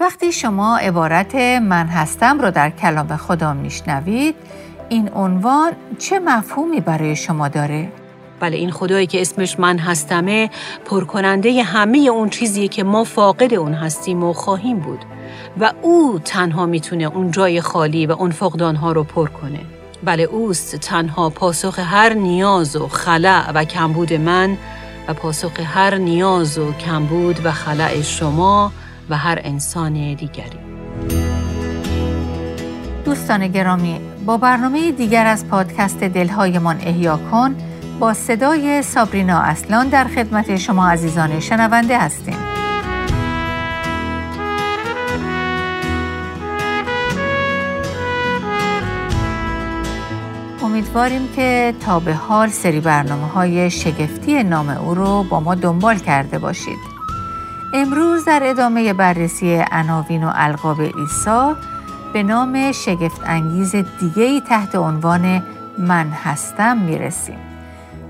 وقتی شما عبارت من هستم رو در کلام خدا میشنوید این عنوان چه مفهومی برای شما داره؟ بله این خدایی که اسمش من هستمه پرکننده همه اون چیزیه که ما فاقد اون هستیم و خواهیم بود و او تنها می‌تونه اون جای خالی و اون فقدانها رو پر کنه بله اوست تنها پاسخ هر نیاز و خلع و کمبود من و پاسخ هر نیاز و کمبود و خلع شما و هر انسان دیگری دوستان گرامی با برنامه دیگر از پادکست دلهایمان احیا کن با صدای سابرینا اصلان در خدمت شما عزیزان شنونده هستیم امیدواریم که تا به حال سری برنامه های شگفتی نام او رو با ما دنبال کرده باشید. امروز در ادامه بررسی عناوین و القاب عیسی به نام شگفت انگیز دیگه ای تحت عنوان من هستم می‌رسیم.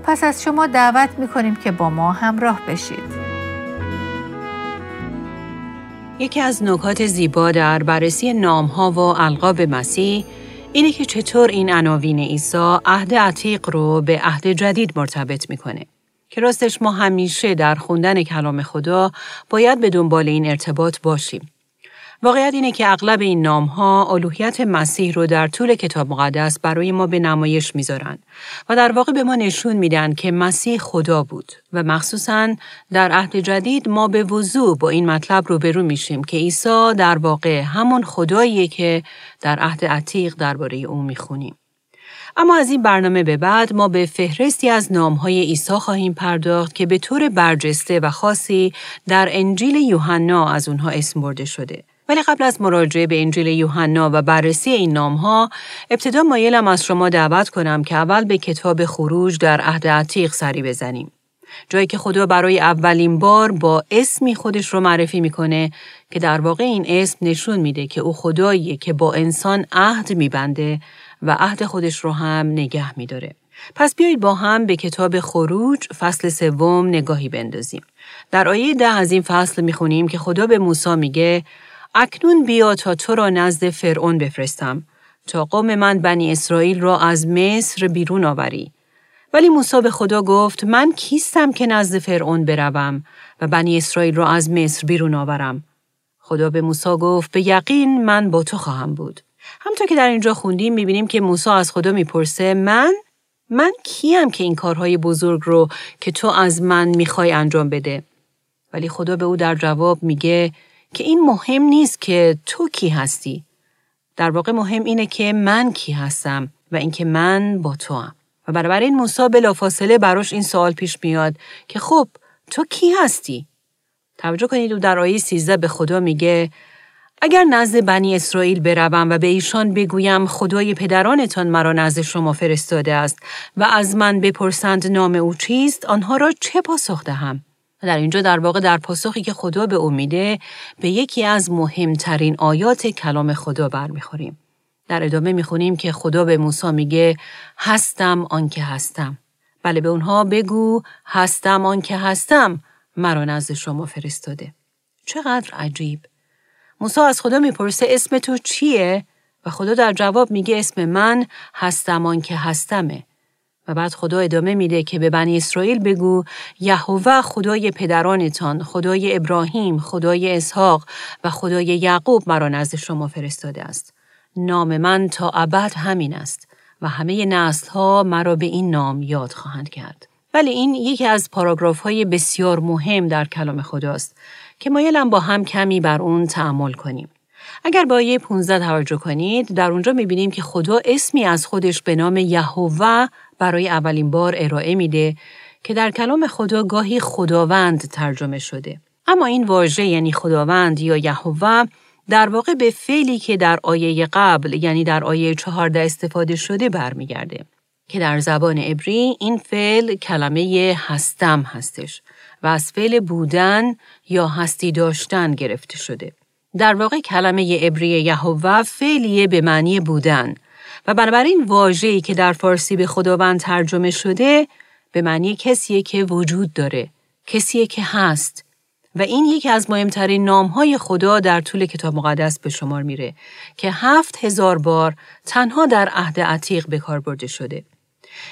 پس از شما دعوت می‌کنیم که با ما همراه بشید. یکی از نکات زیبا در بررسی نامها و القاب مسیح اینه که چطور این عناوین عیسی عهد عتیق رو به عهد جدید مرتبط می‌کنه. که راستش ما همیشه در خوندن کلام خدا باید به دنبال این ارتباط باشیم. واقعیت اینه که اغلب این نام ها الوهیت مسیح رو در طول کتاب مقدس برای ما به نمایش می‌ذارن و در واقع به ما نشون میدن که مسیح خدا بود و مخصوصا در عهد جدید ما به وضوع با این مطلب روبرو میشیم که عیسی در واقع همون خداییه که در عهد عتیق درباره او می‌خونیم. اما از این برنامه به بعد ما به فهرستی از نامهای عیسی خواهیم پرداخت که به طور برجسته و خاصی در انجیل یوحنا از اونها اسم برده شده. ولی قبل از مراجعه به انجیل یوحنا و بررسی این نامها ابتدا مایلم از شما دعوت کنم که اول به کتاب خروج در عهد عتیق سری بزنیم جایی که خدا برای اولین بار با اسمی خودش رو معرفی می‌کنه که در واقع این اسم نشون میده که او خداییه که با انسان عهد میبنده و عهد خودش رو هم نگه میداره. پس بیایید با هم به کتاب خروج فصل سوم نگاهی بندازیم. در آیه ده از این فصل می‌خونیم که خدا به موسی میگه اکنون بیا تا تو را نزد فرعون بفرستم تا قوم من بنی اسرائیل را از مصر بیرون آوری. ولی موسی به خدا گفت من کیستم که نزد فرعون بروم و بنی اسرائیل را از مصر بیرون آورم. خدا به موسی گفت به یقین من با تو خواهم بود. همطور که در اینجا خوندیم می‌بینیم که موسی از خدا می‌پرسه من؟ من کیم که این کارهای بزرگ رو که تو از من می‌خوای انجام بده؟ ولی خدا به او در جواب میگه که این مهم نیست که تو کی هستی. در واقع مهم اینه که من کی هستم و اینکه من با تو هم. و برابر این موسی بلافاصله براش این سوال پیش میاد که خب تو کی هستی؟ توجه کنید او در آیه 13 به خدا میگه اگر نزد بنی اسرائیل بروم و به ایشان بگویم خدای پدرانتان مرا نزد شما فرستاده است و از من بپرسند نام او چیست آنها را چه پاسخ دهم؟ در اینجا در واقع در پاسخی که خدا به او میده به یکی از مهمترین آیات کلام خدا برمیخوریم. در ادامه می‌خونیم که خدا به موسی میگه هستم آنکه هستم. بله به اونها بگو هستم آنکه هستم مرا نزد شما فرستاده. چقدر عجیب! موسی از خدا می‌پرسه اسم تو چیه؟ و خدا در جواب میگه اسم من هستمان که هستمه. و بعد خدا ادامه میده که به بنی اسرائیل بگو یهوه خدای پدرانتان، خدای ابراهیم، خدای اسحاق و خدای یعقوب مرا نزد شما فرستاده است. نام من تا ابد همین است و همه نسل ها مرا به این نام یاد خواهند کرد. ولی این یکی از پاراگراف های بسیار مهم در کلام خداست که مایلم با هم کمی بر اون تعمل کنیم. اگر با آیه 15 توجه کنید در اونجا می‌بینیم که خدا اسمی از خودش به نام یهوه برای اولین بار ارائه میده که در کلام خدا گاهی خداوند ترجمه شده. اما این واژه یعنی خداوند یا یهوه در واقع به فعلی که در آیه قبل یعنی در آیه 14 استفاده شده برمیگرده که در زبان عبری این فعل کلمه هستم هستش و از فعل بودن یا هستی داشتن گرفته شده. در واقع کلمه عبری یهوه فعلیه به معنی بودن و بنابراین واژه‌ای که در فارسی به خداوند ترجمه شده به معنی کسیه که وجود داره، کسیه که هست و این یکی از مهمترین نامهای خدا در طول کتاب مقدس به شمار میره که هفت هزار بار تنها در عهد عتیق به کار برده شده.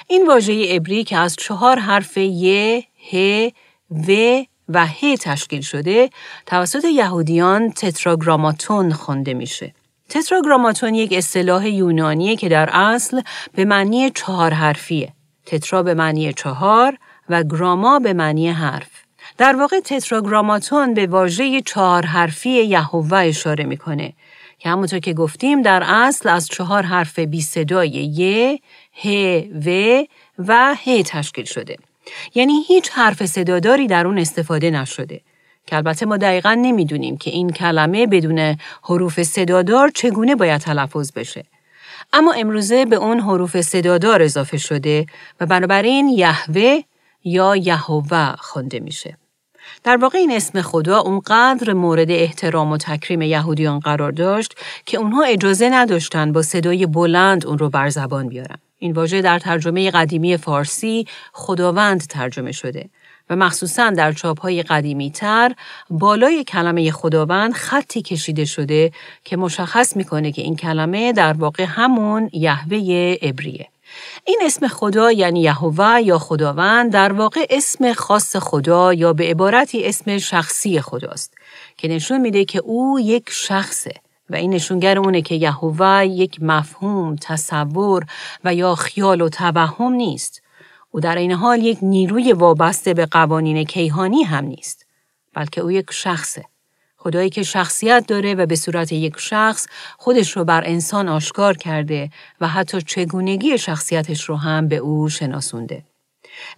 این واژه عبری که از چهار حرف ی، ه، و و ه تشکیل شده توسط یهودیان تتراگراماتون خونده میشه. تتراگراماتون یک اصطلاح یونانیه که در اصل به معنی چهار حرفیه. تترا به معنی چهار و گراما به معنی حرف. در واقع تتراگراماتون به واژه چهار حرفی یهوه اشاره می‌کنه که همونطور که گفتیم در اصل از چهار حرف بی صدای ی، ه، و و ه تشکیل شده. یعنی هیچ حرف صداداری در اون استفاده نشده. که البته ما دقیقا نمی‌دونیم که این کلمه بدون حروف صدادار چگونه باید تلفظ بشه. اما امروزه به اون حروف صدادار اضافه شده و بنابراین یهوه یا یهوه خونده میشه. در واقع این اسم خدا اونقدر مورد احترام و تکریم یهودیان قرار داشت که اونها اجازه نداشتن با صدای بلند اون رو بر زبان بیارن. این واژه در ترجمه قدیمی فارسی خداوند ترجمه شده و مخصوصا در چاپهای قدیمی تر بالای کلمه خداوند خطی کشیده شده که مشخص می‌کنه که این کلمه در واقع همون یهوه عبریه. این اسم خدا یعنی یهوه یا خداوند در واقع اسم خاص خدا یا به عبارتی اسم شخصی خداست که نشون میده که او یک شخصه و این نشونگر اونه که یهوه یک مفهوم، تصور و یا خیال و توهم نیست. او در این حال یک نیروی وابسته به قوانین کیهانی هم نیست، بلکه او یک شخصه. خدایی که شخصیت داره و به صورت یک شخص خودش رو بر انسان آشکار کرده و حتی چگونگی شخصیتش رو هم به او شناسونده.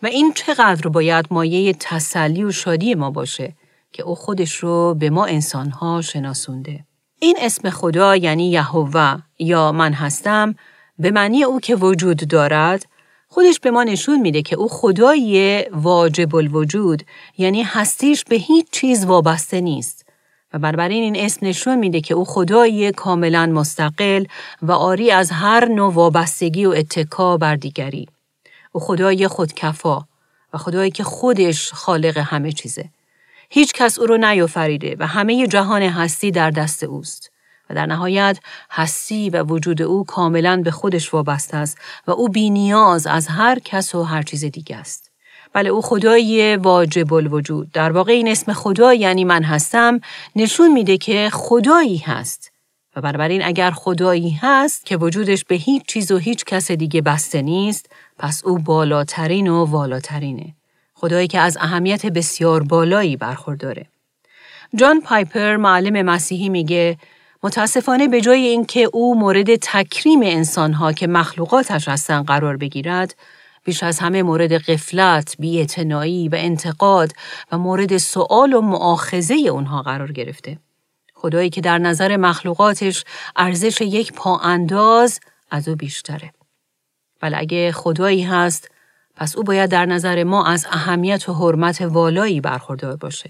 و این چقدر باید مایه تسلی و شادی ما باشه که او خودش رو به ما انسانها شناسونده. این اسم خدا یعنی یهوه یا من هستم به معنی او که وجود دارد خودش به ما نشون میده که او خدای واجب الوجود یعنی هستیش به هیچ چیز وابسته نیست و بنابراین این اسم نشون میده که او خدایی کاملا مستقل و آری از هر نوع وابستگی و اتکا بر دیگری. او خدای خودکفا و خدایی که خودش خالق همه چیزه. هیچ کس او رو نیافریده و همه جهان هستی در دست اوست. و در نهایت هستی و وجود او کاملا به خودش وابسته است و او بی نیاز از هر کس و هر چیز دیگه است. بله او خدای واجب الوجود در واقع این اسم خدا یعنی من هستم نشون میده که خدایی هست و بنابراین اگر خدایی هست که وجودش به هیچ چیز و هیچ کس دیگه بسته نیست پس او بالاترین و والاترینه خدایی که از اهمیت بسیار بالایی برخورداره جان پایپر معلم مسیحی میگه متاسفانه به جای اینکه او مورد تکریم انسانها که مخلوقاتش هستن قرار بگیرد بیش از همه مورد قفلت، بیعتنائی و انتقاد و مورد سوال و معاخزه اونها قرار گرفته. خدایی که در نظر مخلوقاتش ارزش یک پا انداز از او بیشتره. ولی اگه خدایی هست، پس او باید در نظر ما از اهمیت و حرمت والایی برخوردار باشه.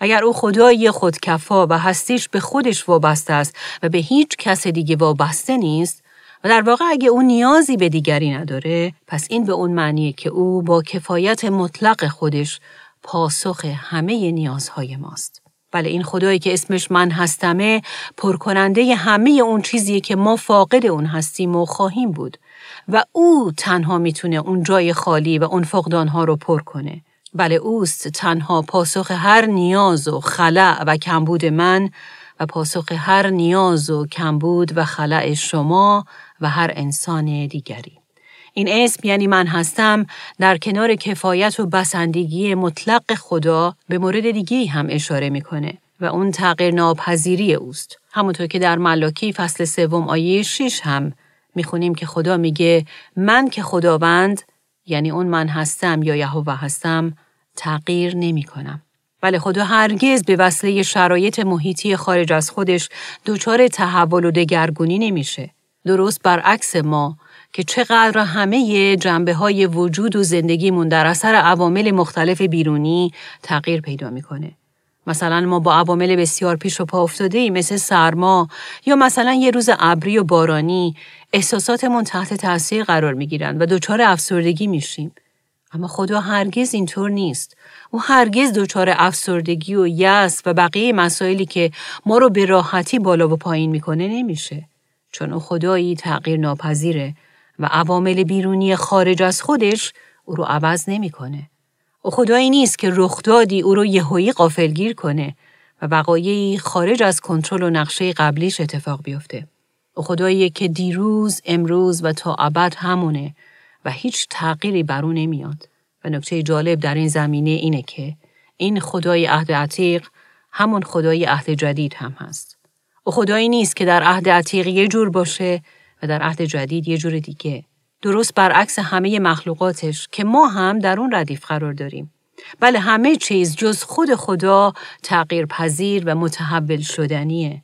اگر او خدایی خودکفا و هستیش به خودش وابسته است و به هیچ کس دیگه وابسته نیست، و در واقع اگه او نیازی به دیگری نداره پس این به اون معنیه که او با کفایت مطلق خودش پاسخ همه نیازهای ماست. بله این خدایی که اسمش من هستمه پرکننده همه اون چیزیه که ما فاقد اون هستیم و خواهیم بود و او تنها می‌تونه اون جای خالی و اون فقدانها رو پر کنه. بله اوست تنها پاسخ هر نیاز و خلع و کمبود من و پاسخ هر نیاز و کمبود و خلع شما و هر انسان دیگری. این اسم یعنی من هستم در کنار کفایت و بسندگی مطلق خدا به مورد دیگی هم اشاره می‌کنه و اون تغییر ناپذیری اوست. همونطور که در ملاکی فصل سوم آیه 6 هم می‌خونیم که خدا میگه من که خداوند یعنی اون من هستم یا یهوه هستم تغییر نمی کنم. بله خدا هرگز به وسیله شرایط محیطی خارج از خودش دچار تحول و دگرگونی نمیشه. درست برعکس ما که چقدر همه جنبه های وجود و زندگیمون در اثر عوامل مختلف بیرونی تغییر پیدا می‌کنه. مثلا ما با عوامل بسیار پیش و پا افتاده ای مثل سرما یا مثلا یه روز ابری و بارانی احساساتمون تحت تاثیر قرار می‌گیرن و دچار افسردگی میشیم. اما خدا هرگز اینطور نیست. او هرگز دچار افسردگی و یأس و بقیه مسائلی که ما رو به راحتی بالا و پایین می‌کنه نمیشه. چون او خدایی تغییر ناپذیره و عوامل بیرونی خارج از خودش او رو عوض نمی‌کنه. او خدایی نیست که رخدادی او رو یهویی قافلگیر کنه و وقایعی خارج از کنترل و نقشه قبلیش اتفاق بیفته. خدایی که دیروز، امروز و تا ابد همونه و هیچ تغییری بر او نمیاد. و نکته جالب در این زمینه اینه که این خدای عهد عتیق همون خدای عهد جدید هم هست. او خدایی نیست که در عهد عتیق یه جور باشه و در عهد جدید یه جور دیگه. درست برعکس همه مخلوقاتش که ما هم در اون ردیف قرار داریم. بله همه چیز جز خود خدا تغییر پذیر و متحول شدنیه.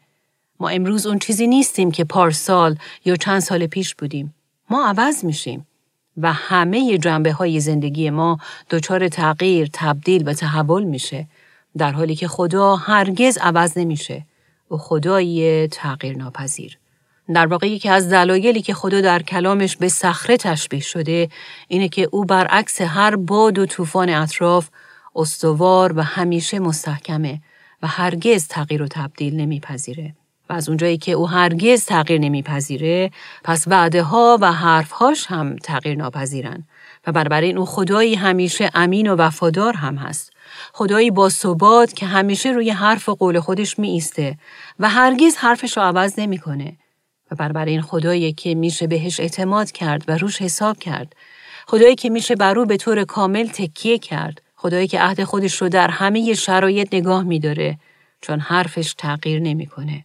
ما امروز اون چیزی نیستیم که پارسال یا چند سال پیش بودیم. ما عوض میشیم و همه جنبه های زندگی ما دچار تغییر، تبدیل و تحول میشه در حالی که خدا هرگز عوض نمیشه. و خدایی تغییر ناپذیر. در واقع یکی از دلایلی که خدا در کلامش به صخره تشبیه شده اینه که او برعکس هر باد و طوفان اطراف استوار و همیشه مستحکمه و هرگز تغییر و تبدیل نمیپذیره. و از اونجایی که او هرگز تغییر نمیپذیره پس وعده ها و حرفهاش هم تغییر ناپذیرن. و بنابراین او خدایی همیشه امین و وفادار هم هست. خدایی با ثبات که همیشه روی حرف و قول خودش می ایسته و هرگز حرفش رو عوض نمی‌کنه. و بنابراین خدایی که میشه بهش اعتماد کرد و روش حساب کرد. خدایی که میشه بر او به طور کامل تکیه کرد. خدایی که عهد خودش رو در همه شرایط نگاه میداره چون حرفش تغییر نمی‌کنه.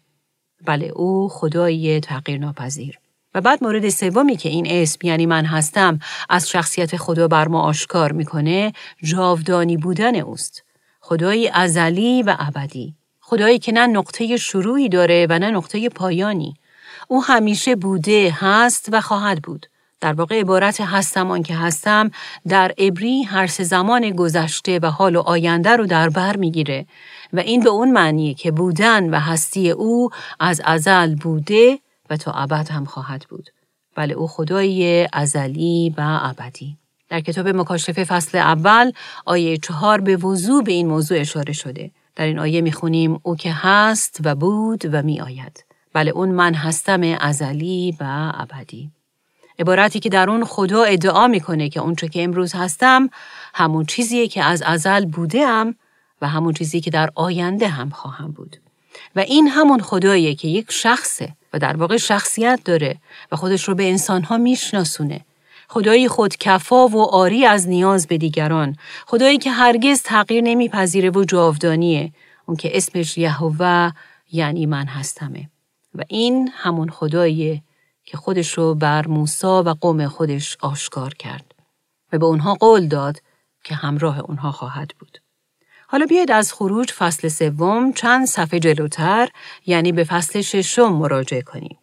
بله او خدایی تغییر ناپذیر و بعد مورد سومی که این اسم یعنی من هستم از شخصیت خدا بر ما آشکار می‌کنه جاودانی بودن اوست. خدایی ازلی و ابدی. خدایی که نه نقطه شروعی داره و نه نقطه پایانی. او همیشه بوده، هست و خواهد بود. در واقع عبارت هستمان که هستم در عبری هر سه زمان گذشته و حال و آینده رو در بر می‌گیره و این به اون معنیه که بودن و هستی او از ازل بوده و تا ابد هم خواهد بود. بله او خدای ازلی و ابدی. در کتاب مکاشفه فصل اول آیه چهار به وضوع به این موضوع اشاره شده. در این آیه می‌خونیم او که هست و بود و می آید. بله اون من هستم ازلی و ابدی. عبارتی که در اون خدا ادعا می‌کنه که اونچه که امروز هستم همون چیزیه که از ازل بودم و همون چیزی که در آینده هم خواهم بود. و این همون خداییه که یک شخصه و در واقع شخصیت داره و خودش رو به انسانها میشناسونه. خدایی خود کفا و آری از نیاز به دیگران. خدایی که هرگز تغییر نمیپذیره و جاودانیه. اون که اسمش یهوه یعنی من هستمه. و این همون خداییه که خودش رو بر موسا و قوم خودش آشکار کرد و به اونها قول داد که همراه اونها خواهد بود. حالا بیاید از خروج فصل سوم چند صفحه جلوتر یعنی به فصل ششم مراجعه کنیم.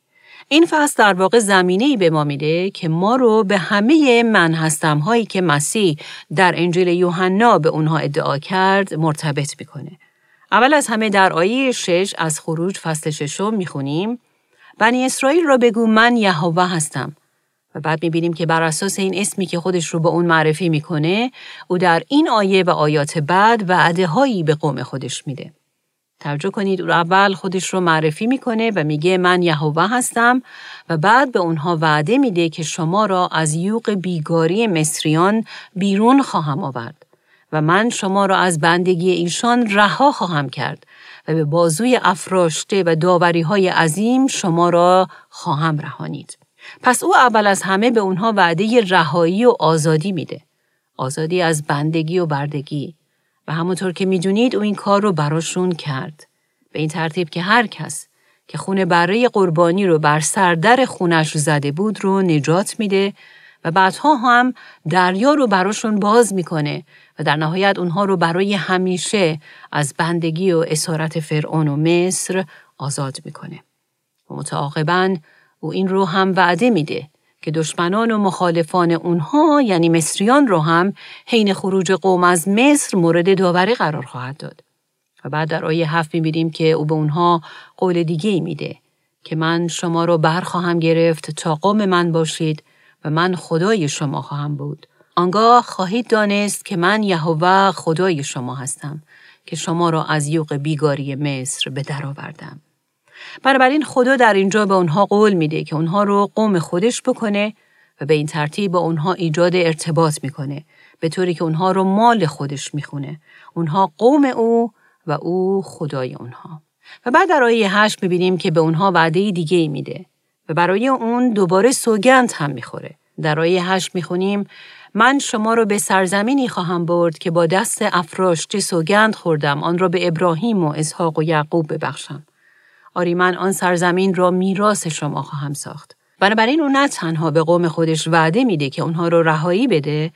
این فصل در واقع زمینه‌ای به ما میده که ما رو به همه من هستم هایی که مسیح در انجیل یوحنا به اونها ادعا کرد مرتبط می‌کنه. اول از همه در آیه شش از خروج فصل ششم می‌خونیم بنی اسرائیل را بگو من یهوه هستم و بعد می‌بینیم که بر اساس این اسمی که خودش رو به اون معرفی می‌کنه او در این آیه و آیات بعد وعده هایی به قوم خودش میده. توجه کنید او اول خودش رو معرفی می‌کنه و میگه من یهوه هستم و بعد به اونها وعده میده که شما را از یوق بیگاری مصریان بیرون خواهم آورد و من شما را از بندگی ایشان رها خواهم کرد و به بازوی افراشته و داوری های عظیم شما را خواهم رهانید. پس او اول از همه به اونها وعده رهایی و آزادی میده. آزادی از بندگی و بردگی. و همونطور که می‌دونید او این کار رو براشون کرد. به این ترتیب که هر کس که خونه برای قربانی رو بر سردر خونش زده بود رو نجات میده و بعدها هم دریا رو براشون باز می‌کنه و در نهایت اونها رو برای همیشه از بندگی و اسارت فرعون و مصر آزاد می‌کنه. و متعاقبا او این رو هم وعده میده که دشمنان و مخالفان اونها یعنی مصریان رو هم حین خروج قوم از مصر مورد داوری قرار خواهد داد. و بعد در آیه هفت می‌بینیم که او به اونها قول دیگه میده که من شما رو برخواهم گرفت تا قوم من باشید و من خدای شما خواهم بود. آنگاه خواهید دانست که من یهوه خدای شما هستم که شما را از یوق بیگاری مصر به در آوردم. بنابراین خدا در اینجا به اونها قول میده که اونها رو قوم خودش بکنه و به این ترتیب با اونها ایجاد ارتباط می‌کنه به طوری که اونها رو مال خودش می‌خونه. اونها قوم او و او خدای اونها. و بعد در آیه هشت می‌بینیم که به اونها وعده دیگه میده و برای اون دوباره سوگند هم می‌خوره. در آیه هشت می‌خونیم من شما را به سرزمینی خواهم برد که با دست افراشته سوگند خوردم آن را به ابراهیم و اسحاق و یعقوب ببخشم. آری من آن سرزمین را میراث شما خواهم ساخت. بنابراین او نه تنها به قوم خودش وعده میده که اونها رو رهایی بده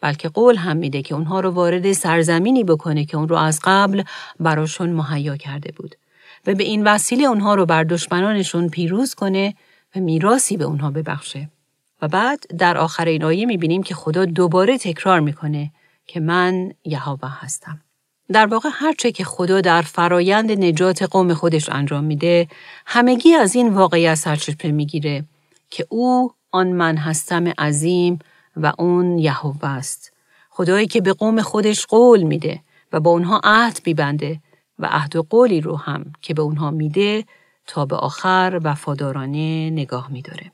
بلکه قول هم میده که اونها رو وارد سرزمینی بکنه که اون رو از قبل براشون مهیا کرده بود و به این وسیله اونها رو بر دشمنانشون پیروز کنه و میراسی به اونها ببخشه. و بعد در آخر این آیه می‌بینیم که خدا دوباره تکرار می‌کنه که من یهوه هستم. در واقع هرچه که خدا در فرایند نجات قوم خودش انجام میده همگی از این واقعیت سرچشمه می‌گیره که او آن من هستم عظیم و اون یهوه است. خدایی که به قوم خودش قول میده و با اونها عهد میبنده و عهد و قولی رو هم که به اونها میده تا به آخر وفادارانه نگاه میداره.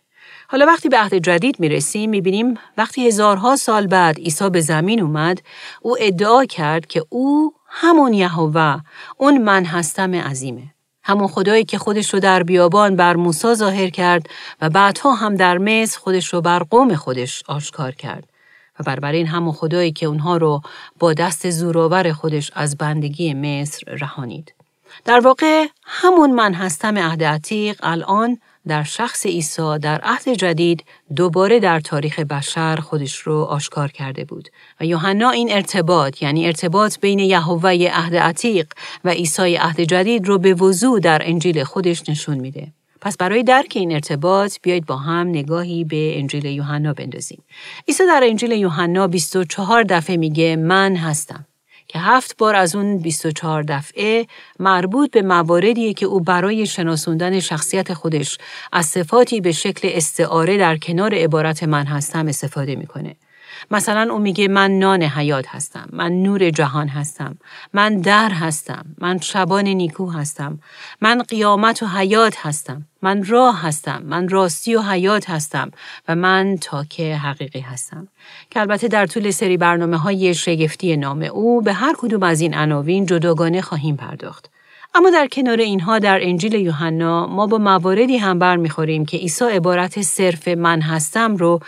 حالا وقتی به عهد جدید می رسیم می بینیم وقتی هزارها سال بعد عیسی به زمین اومد او ادعا کرد که او همون یهوه اون من هستم عظیمه. همون خدایی که خودش رو در بیابان بر موسی ظاهر کرد و بعدها هم در مصر خودش رو بر قوم خودش آشکار کرد. و بربرین همون خدایی که اونها رو با دست زورآور خودش از بندگی مصر رهانید. در واقع همون من هستم عهد عتیق الان در شخص عیسی در عهد جدید دوباره در تاریخ بشر خودش رو آشکار کرده بود و یوحنا این ارتباط یعنی ارتباط بین یهوه عهد عتیق و عیسی عهد جدید رو به وضوع در انجیل خودش نشون میده. پس برای درک این ارتباط بیایید با هم نگاهی به انجیل یوحنا بندازیم. عیسی در انجیل یوحنا 24 دفعه میگه من هستم. که هفت بار از اون 24 دفعه مربوط به مواردیه که او برای شناسوندن شخصیت خودش از صفاتی به شکل استعاره در کنار عبارت من هستم استفاده می‌کنه. مثلا او میگه من نان حیات هستم، من نور جهان هستم، من در هستم، من شبان نیکو هستم، من قیامت و حیات هستم، من راه هستم، من راستی و حیات هستم و من تاک حقیقی هستم. که البته در طول سری برنامه های شگفتی نام او به هر کدوم از این عناوین جداگانه خواهیم پرداخت. اما در کنار اینها در انجیل یوحنا ما با مواردی هم برمیخوریم که عیسی عبارت صرف من هستم رو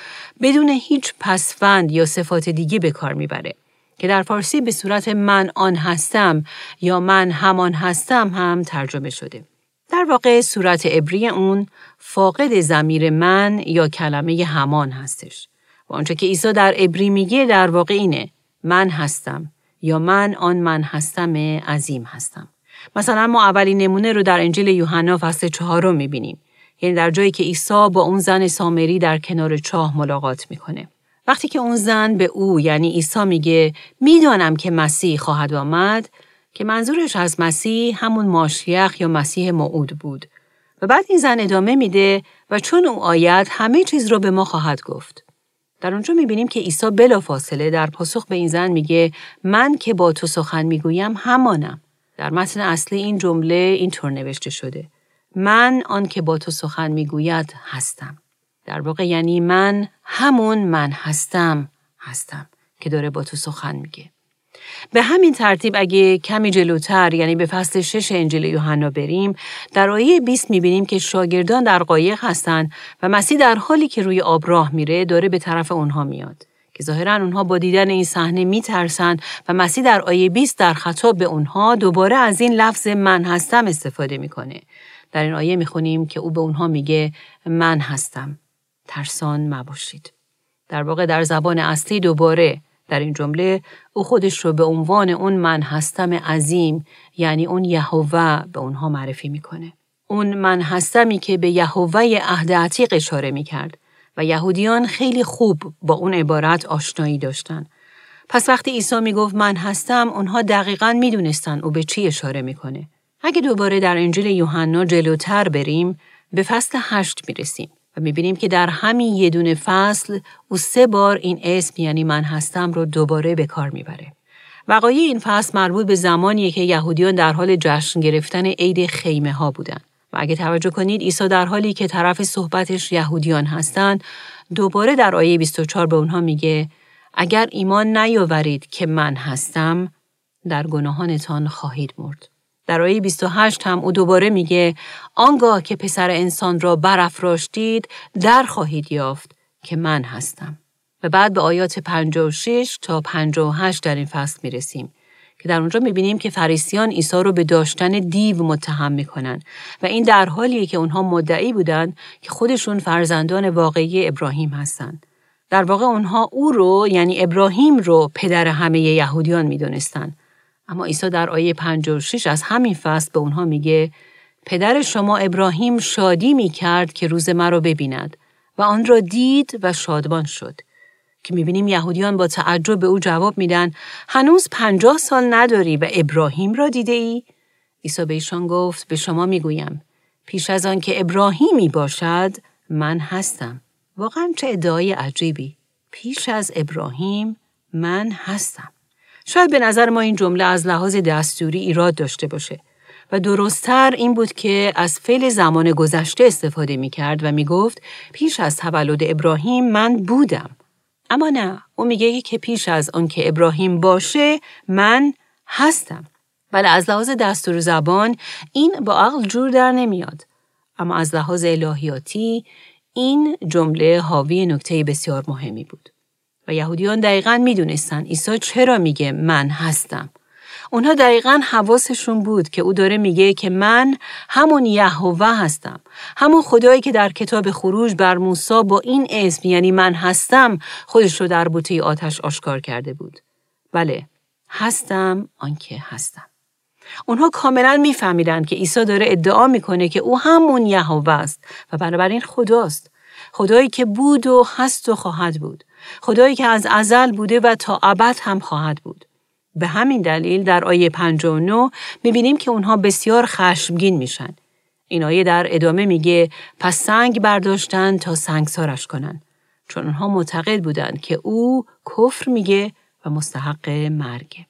بدون هیچ پسفند یا صفات دیگه به کار می‌بره که در فارسی به صورت من آن هستم یا من همان هستم هم ترجمه شده. در واقع صورت عبری اون فاقد زمیر من یا کلمه همان هستش. و آنچه که عیسی در عبری میگه در واقع اینه من هستم یا من آن من هستم عظیم هستم. مثلا ما اولین نمونه رو در انجیل یوحنا فصل چهارم می‌بینیم. یعنی در جایی که عیسی با اون زن سامری در کنار چاه ملاقات می‌کنه. وقتی که اون زن به او یعنی عیسی میگه می‌دانم که مسیح خواهد آمد که منظورش از مسیح همون ماشیخ یا مسیح موعود بود. و بعد این زن ادامه میده و چون او آید همه چیز رو به ما خواهد گفت. در اونجا می‌بینیم که عیسی بلا فاصله در پاسخ به این زن میگه من که با تو سخن می‌گویم همانم. در متن اصلی این جمله اینطور نوشته شده. من آن که با تو سخن می‌گوید هستم. در واقع یعنی من همون من هستم هستم که داره با تو سخن میگه. به همین ترتیب اگه کمی جلوتر یعنی به فصل شش انجیل یوحنا بریم در آیه 20 می‌بینیم که شاگردان در قایق هستند و مسیح در حالی که روی آب راه میره داره به طرف اونها میاد که ظاهرا اونها با دیدن این صحنه میترسن و مسیح در آیه 20 در خطاب به اونها دوباره از این لفظ من هستم استفاده می‌کنه. در این آیه می‌خونیم که او به اونها میگه من هستم. ترسان مباشید. در واقع در زبان اصلی دوباره در این جمله او خودش رو به عنوان اون من هستم عظیم یعنی اون یهوه به اونها معرفی می‌کنه. اون من هستمی که به یهوه عهد عتیق اشاره می‌کرد. و یهودیان خیلی خوب با اون عبارت آشنایی داشتن. پس وقتی عیسی می‌گفت من هستم اونها دقیقا می‌دونستن او به چی اشاره می‌کنه. اگه دوباره در انجیل یوحنا جلوتر بریم به فصل هشت می‌رسیم و می‌بینیم که در همین یه دونه فصل او سه بار این اسم یعنی من هستم رو دوباره به کار می‌بره. وقایع این فصل مربوط به زمانیه که یهودیان در حال جشن گرفتن عید خیمه ها بودن. و اگه توجه کنید عیسی در حالی که طرف صحبتش یهودیان هستند دوباره در آیه 24 به اونها میگه اگر ایمان نیاورید که من هستم در گناهانتان خواهید مرد. در آیه 28 هم او دوباره میگه آنگاه که پسر انسان را برافراشتید در خواهید یافت که من هستم. و بعد به آیات 56 تا 58 در این فصل می‌رسیم که در اونجا می‌بینیم که فریسیان عیسی رو به داشتن دیو متهم می‌کنن و این در حالیه که اونها مدعی بودند که خودشون فرزندان واقعی ابراهیم هستند. در واقع اونها او رو یعنی ابراهیم رو پدر همه یهودیان می‌دونستند. اما عیسی در آیه 56 از همین فصل به اونها میگه پدر شما ابراهیم شادی می‌کرد که روز مرا ببیند و آن را دید و شادمان شد. که می‌بینیم یهودیان با تعجب به او جواب میدن هنوز پنجاه سال نداری و ابراهیم را دیده ای؟ عیسی به ایشان گفت به شما می‌گویم پیش از آن که ابراهیمی باشد من هستم. واقعا چه ادعای عجیبی. پیش از ابراهیم من هستم. شاید به نظر ما این جمله از لحاظ دستوری ایراد داشته باشه و درستتر این بود که از فعل زمان گذشته استفاده می کرد و می گفت پیش از تولد ابراهیم من بودم. اما نه او میگه که پیش از آنکه ابراهیم باشه من هستم. ولی از لحاظ دستور زبان این با عقل جور در نمیاد. اما از لحاظ الهیاتی این جمله حاوی نکته بسیار مهمی بود. و یهودیان دقیقا می‌دونستن عیسی چرا میگه من هستم. اونها دقیقا حواسشون بود که او داره میگه که من همون یهوه هستم. همون خدایی که در کتاب خروج بر موسی با این اسم یعنی من هستم خودش رو در بوته آتش آشکار کرده بود. بله، هستم آنکه هستم. اونها کاملا میفهمیدند که عیسی داره ادعا می‌کنه که او همون یهوه است و بنابراین خداست. خدایی که بود و هست و خواهد بود. خدایی که از ازل بوده و تا ابد هم خواهد بود. به همین دلیل در آیه 59 می‌بینیم که اونها بسیار خشمگین میشن. این آیه در ادامه میگه پس سنگ برداشتن تا سنگسارش کنن. چون اونها معتقد بودند که او کفر میگه و مستحق مرگه.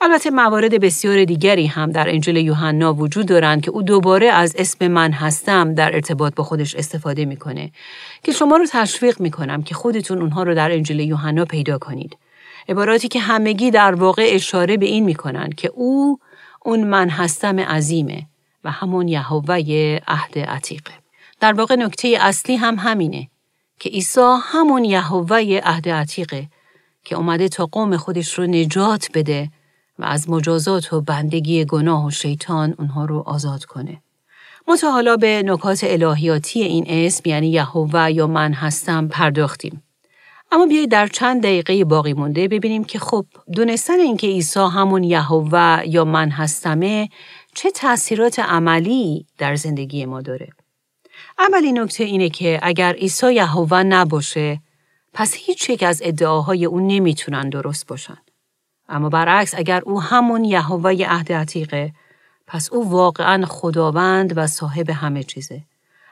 البته موارد بسیار دیگری هم در انجیل یوحنا وجود دارند که او دوباره از اسم من هستم در ارتباط با خودش استفاده می‌کنه که شما رو تشویق می‌کنم که خودتون اونها رو در انجیل یوحنا پیدا کنید. عباراتی که همگی در واقع اشاره به این می‌کنن که او اون من هستم عظیمه و همون یهوه عهد عتیقه. در واقع نکته اصلی هم همینه که عیسی همون یهوه عهد عتیقه که اومده تا قوم خودش رو نجات بده و از مجازات و بندگی گناه و شیطان اونها رو آزاد کنه. ما حالا به نکات الهیاتی این اسم یعنی یهوه یا من هستم پرداختیم. اما بیایید در چند دقیقه باقی مونده ببینیم که خب دونستن اینکه عیسی همون یهوه یا من هستمه چه تاثیرات عملی در زندگی ما داره. اولی نکته اینه که اگر عیسی یهوه نباشه پس هیچ یک از ادعاهای او نمی‌تونن درست باشن. اما برعکس اگر او همون یهوه عهد عتیقه پس او واقعا خداوند و صاحب همه چیزه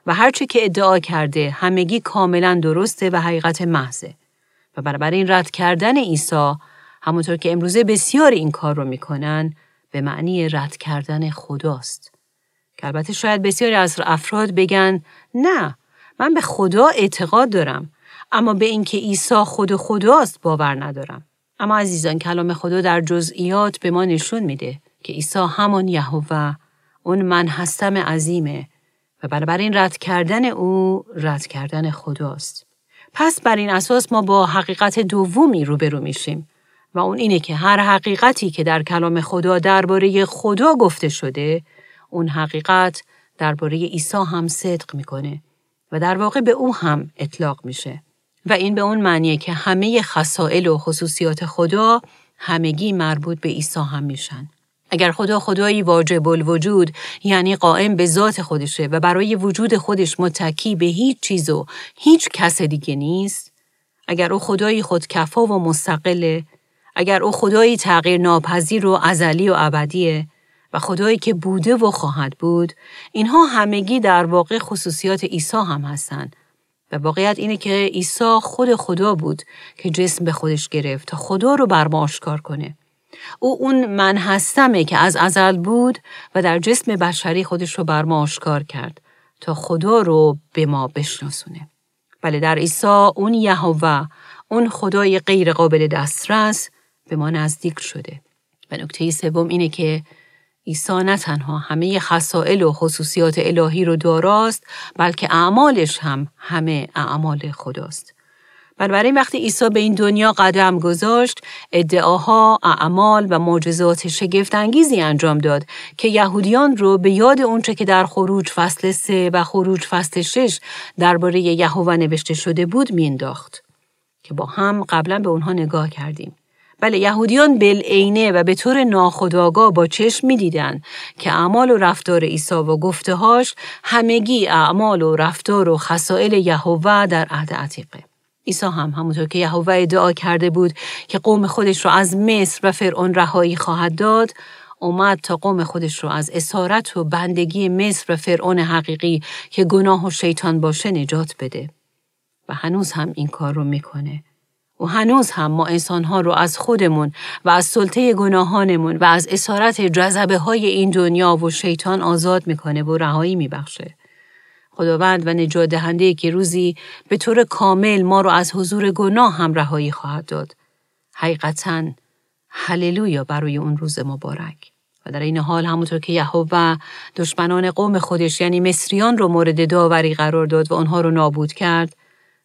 و هرچه که ادعا کرده همگی کاملا درسته و حقیقت محضه. و این رد کردن عیسی همونطور که امروزه بسیار این کار رو می‌کنن به معنی رد کردن خداست. که البته شاید بسیاری از افراد بگن نه من به خدا اعتقاد دارم اما به اینکه عیسی خود خداست باور ندارم. اما عزیزان کلام خدا در جزئیات به ما نشون میده که عیسی همان یهوه اون من هستم عظیمه و این رد کردن او رد کردن خداست. پس بر این اساس ما با حقیقت دومی روبرو میشیم. و اون اینه که هر حقیقتی که در کلام خدا درباره خدا گفته شده اون حقیقت درباره عیسی هم صدق می‌کنه و در واقع به او هم اطلاق میشه. و این به اون معنیه که همه خصائل و خصوصیات خدا همگی مربوط به عیسی هم میشن. اگر خدا خدایی واجب الوجود یعنی قائم به ذات خودشه و برای وجود خودش متکی به هیچ چیز و هیچ کس دیگه نیست اگر او خدایی خودکفا و مستقله اگر او خدایی تغییر ناپذیر و ازلی و ابدیه و خدایی که بوده و خواهد بود اینها همگی در واقع خصوصیات عیسی هم هستند و واقعیت اینه که عیسی خود خدا بود که جسم به خودش گرفت تا خدا رو بر ما آشکار کنه. او اون من هستمه که از ازل بود و در جسم بشری خودش رو بر ما آشکار کرد تا خدا رو به ما بشناسونه بله در عیسی اون یهوه اون خدای غیر قابل دسترس به ما نزدیک شده و نکته سوم اینه که عیسی نه تنها همه خصائل و خصوصیات الهی رو داراست بلکه اعمالش هم همه اعمال خداست. بنابراین وقتی عیسی به این دنیا قدم گذاشت ادعاها اعمال و معجزات شگفت انگیزی انجام داد که یهودیان رو به یاد اونچه که در خروج فصل سه و خروج فصل شش درباره یهوه نوشته شده بود مینداخت که با هم قبلا به اونها نگاه کردیم. بله یهودیان بالعینه و به طور ناخودآگاه با چشم می‌دیدند که اعمال و رفتار عیسی و گفتههاش همگی اعمال و رفتار و خصائل یهوه در عهد عتیقه. عیسی هم همونطور که یهوه ادعا کرده بود که قوم خودش رو از مصر و فرعون رهایی خواهد داد اومد تا قوم خودش رو از اسارت و بندگی مصر و فرعون حقیقی که گناه و شیطان باشه نجات بده و هنوز هم این کار رو می‌کنه و هنوز هم ما انسانها رو از خودمون و از سلطه گناهانمون و از اسارت جذبه های این دنیا و شیطان آزاد می‌کنه و رهایی میبخشه. خداوند و نجات دهنده که روزی به طور کامل ما رو از حضور گناه هم رهایی خواهد داد. حقیقتا هللویا برای اون روز مبارک. و در این حال همونطور که یهوه دشمنان قوم خودش یعنی مصریان رو مورد داوری قرار داد و آنها رو نابود کرد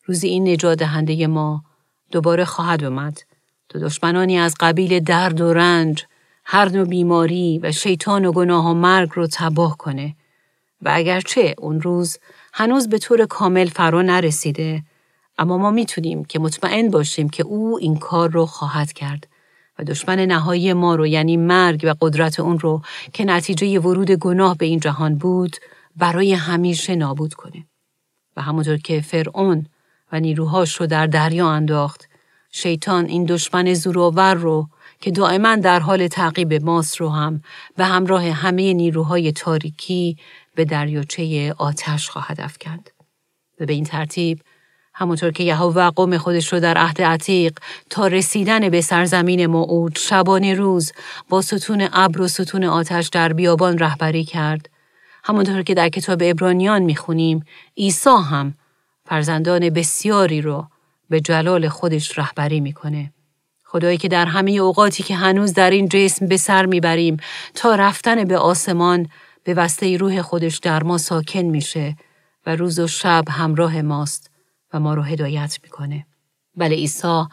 روزی این نجات دهنده ما دوباره خواهد اومد تو دشمنانی از قبیل درد و رنج هر نوع بیماری و شیطان و گناه و مرگ رو تباه کنه و اگرچه اون روز هنوز به طور کامل فرا نرسیده اما ما می‌تونیم که مطمئن باشیم که او این کار رو خواهد کرد و دشمن نهایی ما رو یعنی مرگ و قدرت اون رو که نتیجه ورود گناه به این جهان بود برای همیشه نابود کنه و همونطور که فرعون و نیروهاش رو در دریا انداخت. شیطان این دشمن زورآور رو که دائما در حال تعقیب ماست رو هم به همراه همه نیروهای تاریکی به دریاچه آتش خواهد افکند. و به این ترتیب همونطور که یهوه قوم خودش رو در عهد عتیق تا رسیدن به سرزمین موعود شبانه روز با ستون ابر و ستون آتش در بیابان رهبری کرد همونطور که در کتاب ابرانیان می‌خونیم عیسی هم فرزندان بسیاری رو به جلال خودش رهبری می‌کنه. خدایی که در همه اوقاتی که هنوز در این جسم به سر می‌بریم تا رفتن به آسمان به وسته روح خودش در ما ساکن میشه و روز و شب همراه ماست و ما رو هدایت می‌کنه. بله عیسی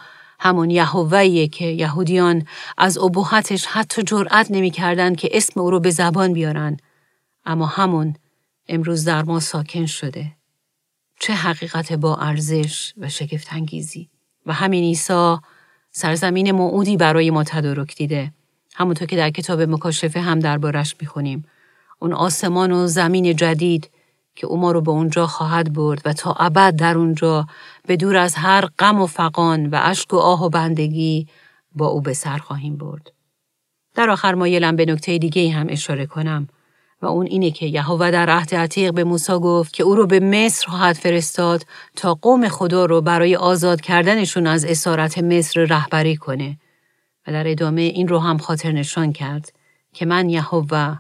همون یهوهیه که یهودیان از ابهتش حتی جرأت نمی‌کردند که اسم او رو به زبان بیارن. اما همون امروز در ما ساکن شده. چه حقیقت با ارزش و شگفت انگیزی و همین عیسی سرزمین موعودی برای ما تدارک دیده. همونطور که در کتاب مکاشفه هم دربارش می‌خونیم. اون آسمان و زمین جدید که او ما رو به اونجا خواهد برد و تا ابد در اونجا به دور از هر غم و فقان و اشک و آه و بندگی با او به سر خواهیم برد. در آخر مایلم به نکته دیگه هم اشاره کنم و اون اینه که یهوه در عهد عتیق به موسی گفت که او رو به مصر خواهد فرستاد تا قوم خدا رو برای آزاد کردنشون از اسارت مصر رهبری کنه و در ادامه این رو هم خاطر نشان کرد که من یهوه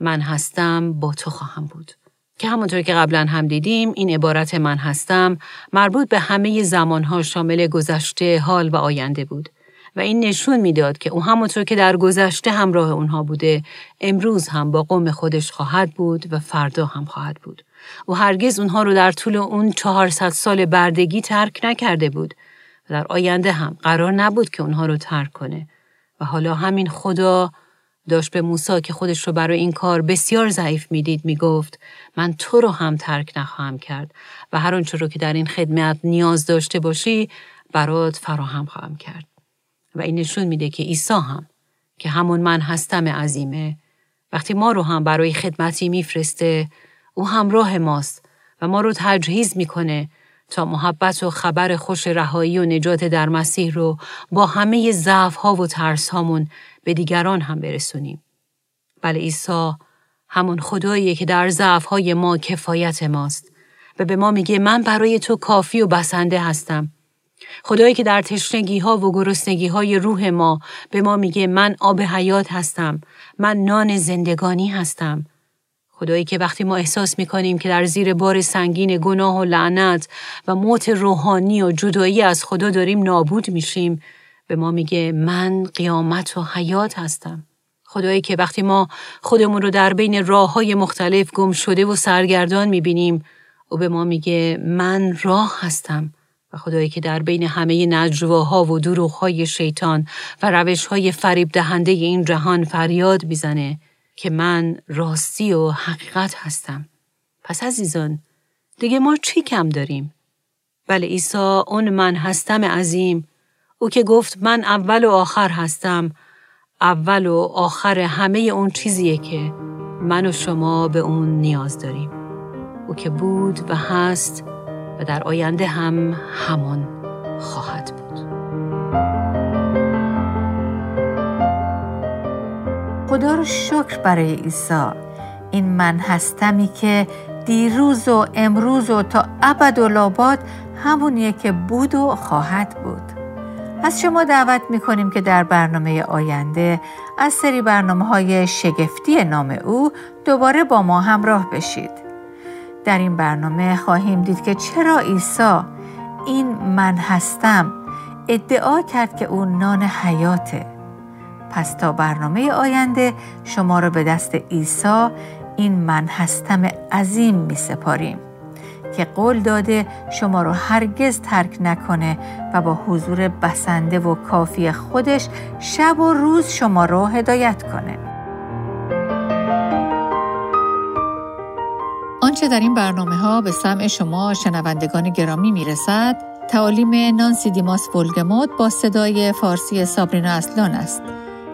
من هستم با تو خواهم بود. که همونطور که قبلا هم دیدیم این عبارت من هستم مربوط به همه زمانها شامل گذشته حال و آینده بود. و این نشون می‌داد که او همونطور که در گذشته همراه اونها بوده امروز هم با قوم خودش خواهد بود و فردا هم خواهد بود. و هرگز اونها رو در طول اون 400 سال بردگی ترک نکرده بود و در آینده هم قرار نبود که اونها رو ترک کنه. و حالا همین خدا داشت به موسی که خودش رو برای این کار بسیار ضعیف می‌دید می‌گفت من تو رو هم ترک نخواهم کرد و هر آنچه رو که در این خدمت نیاز داشته باشی برات فراهم خواهم کرد. و این نشون میده که عیسی هم که همون من هستم عظیمه وقتی ما رو هم برای خدمتی میفرسته او همراه ماست و ما رو تجهیز می‌کنه تا محبت و خبر خوش رهایی و نجات در مسیح رو با همه ضعف ها و ترس هامون به دیگران هم برسونیم. بله عیسی همون خداییه که در ضعفهای ما کفایت ماست و به ما میگه من برای تو کافی و بسنده هستم. خدایی که در تشنگی ها و گرسنگی های روح ما به ما میگه من آب حیات هستم. من نان زندگانی هستم. خدایی که وقتی ما احساس می‌کنیم که در زیر بار سنگین گناه و لعنت و موت روحانی و جدایی از خدا داریم نابود میشیم به ما میگه من قیامت و حیات هستم. خدایی که وقتی ما خودمون رو در بین راه های مختلف گم شده و سرگردان می‌بینیم او به ما میگه من راه هستم و خدایی که در بین همه نجواها و دروغهای شیطان و روشهای فریب دهنده این جهان فریاد می‌زنه که من راستی و حقیقت هستم. پس عزیزان دیگه ما چی کم داریم؟ بله عیسی اون من هستم عظیم او که گفت من اول و آخر هستم اول و آخر همه اون چیزیه که من و شما به اون نیاز داریم او که بود و هست و در آینده هم همان خواهد بود خدا رو شکر برای عیسی این من هستمی که دیروز و امروز و تا ابد و لاباد همونیه که بود و خواهد بود از شما دعوت می کنیم که در برنامه آینده از سری برنامه های شگفتی نام او دوباره با ما همراه بشید. در این برنامه خواهیم دید که چرا عیسی این من هستم ادعا کرد که او نان حیاته. پس تا برنامه آینده شما را به دست عیسی این من هستم عظیم می سپاریم. که قول داده شما رو هرگز ترک نکنه و با حضور بسنده و کافی خودش شب و روز شما رو هدایت کنه. آنچه در این برنامه ها به سمع شما شنوندگان گرامی می‌رسد تعالیم نانسی دیماس فولگموت با صدای فارسی سابرینا اصلان است.